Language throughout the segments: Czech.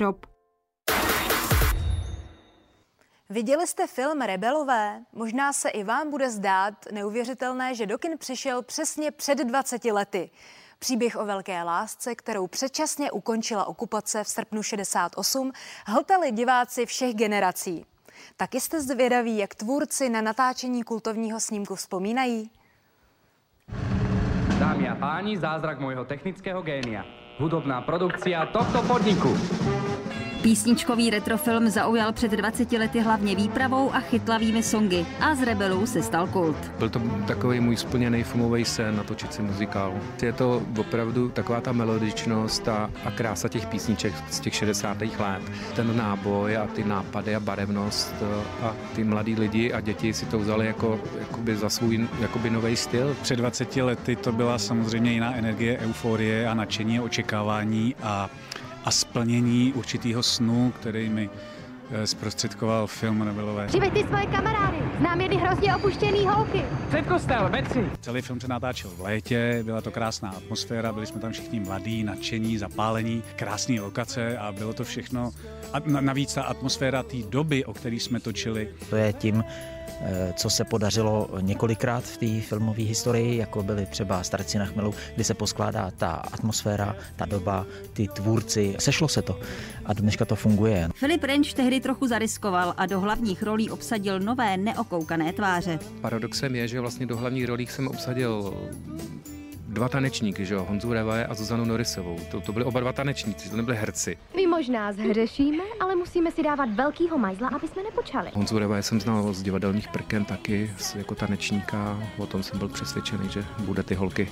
hrob. Viděli jste film Rebelové? Možná se i vám bude zdát neuvěřitelné, že Dokin přišel přesně před 20 lety. Příběh o velké lásce, kterou předčasně ukončila okupace v srpnu 68, hltali diváci všech generací. Taky jste zvědaví, jak tvůrci na natáčení kultovního snímku vzpomínají? Dámy a páni, zázrak môjho technického génia. Hudobná produkcia tohto podniku. Písničkový retrofilm zaujal před 20 lety hlavně výpravou a chytlavými songy a z rebelů se stal kult. Byl to takový můj splněný filmový sen natočit si muzikál. Je to opravdu taková ta melodičnost a, a krása těch písniček z těch 60. let. Ten náboj a ty nápady a barevnost a ty mladí lidi a děti si to vzali jako jakoby za svůj jakoby nový styl. Před 20 lety to byla samozřejmě jiná energie, euforie a nadšení, očekávání a a splnění určitého snu, který mi eh, zprostředkoval film Rebelové. Přivej ty svoje kamarády, znám jedny hrozně opuštěný holky. Před kostel, metři. Celý film se natáčel v létě, byla to krásná atmosféra, byli jsme tam všichni mladí, nadšení, zapálení, krásné lokace a bylo to všechno. A navíc ta atmosféra té doby, o které jsme točili. To je tím, co se podařilo několikrát v té filmové historii, jako byly třeba Starci na chmelu, kdy se poskládá ta atmosféra, ta doba, ty tvůrci. Sešlo se to a dneška to funguje. Filip Renč tehdy trochu zariskoval a do hlavních rolí obsadil nové neokoukané tváře. Paradoxem je, že vlastně do hlavních rolí jsem obsadil dva tanečníky, že jo, Honzu Revaje a Zuzanu Norisovou. To, to byly oba dva tanečníci, to nebyly herci. My možná zhřešíme, ale musíme si dávat velkýho majzla, aby jsme nepočali. Honzu Revaje jsem znal z divadelních prken taky, jako tanečníka, o tom jsem byl přesvědčený, že bude ty holky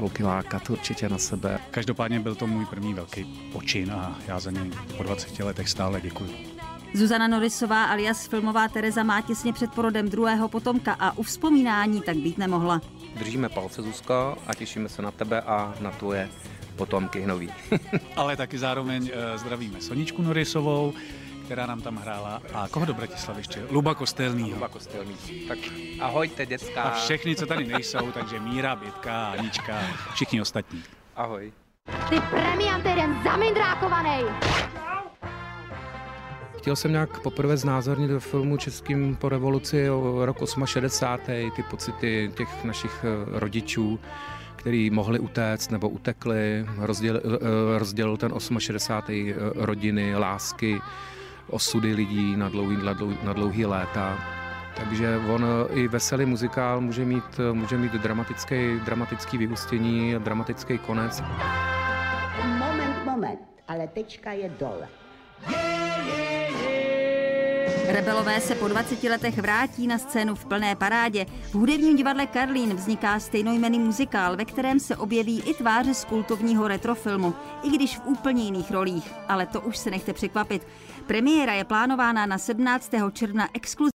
holky lákat určitě na sebe. Každopádně byl to můj první velký počin a já za něj po 20 letech stále děkuji. Zuzana Norisová alias filmová Tereza má těsně před porodem druhého potomka a u vzpomínání tak být nemohla. Držíme palce, Zuzko, a těšíme se na tebe a na tvoje potomky nový. Ale taky zároveň eh, zdravíme Soničku Norisovou, která nám tam hrála. A koho do Bratislavy ještě? Luba Kostelný. Luba Kostelný. Tak ahojte, dětská. A všechny, co tady nejsou, takže Míra, Bětka, Anička, všichni ostatní. Ahoj. Ty premiant jeden zamindrákovaný! Chtěl jsem nějak poprvé znázornit do filmu českým po revoluci o rok 68. ty pocity těch našich eh, rodičů, který mohli utéct nebo utekli, rozděl, eh, rozdělil ten 68. Eh, rodiny, lásky, osudy lidí na dlouhý, na dlouhý, na dlouhý léta. Takže on i veselý muzikál může mít, může mít dramatický, dramatický vyústění, dramatický konec. Moment, moment, ale tečka je dole. Yeah. Rebelové se po 20 letech vrátí na scénu v plné parádě. V hudebním divadle Karlín vzniká stejnojmený muzikál, ve kterém se objeví i tváře z kultovního retrofilmu, i když v úplně jiných rolích. Ale to už se nechte překvapit. Premiéra je plánována na 17. června exkluzivně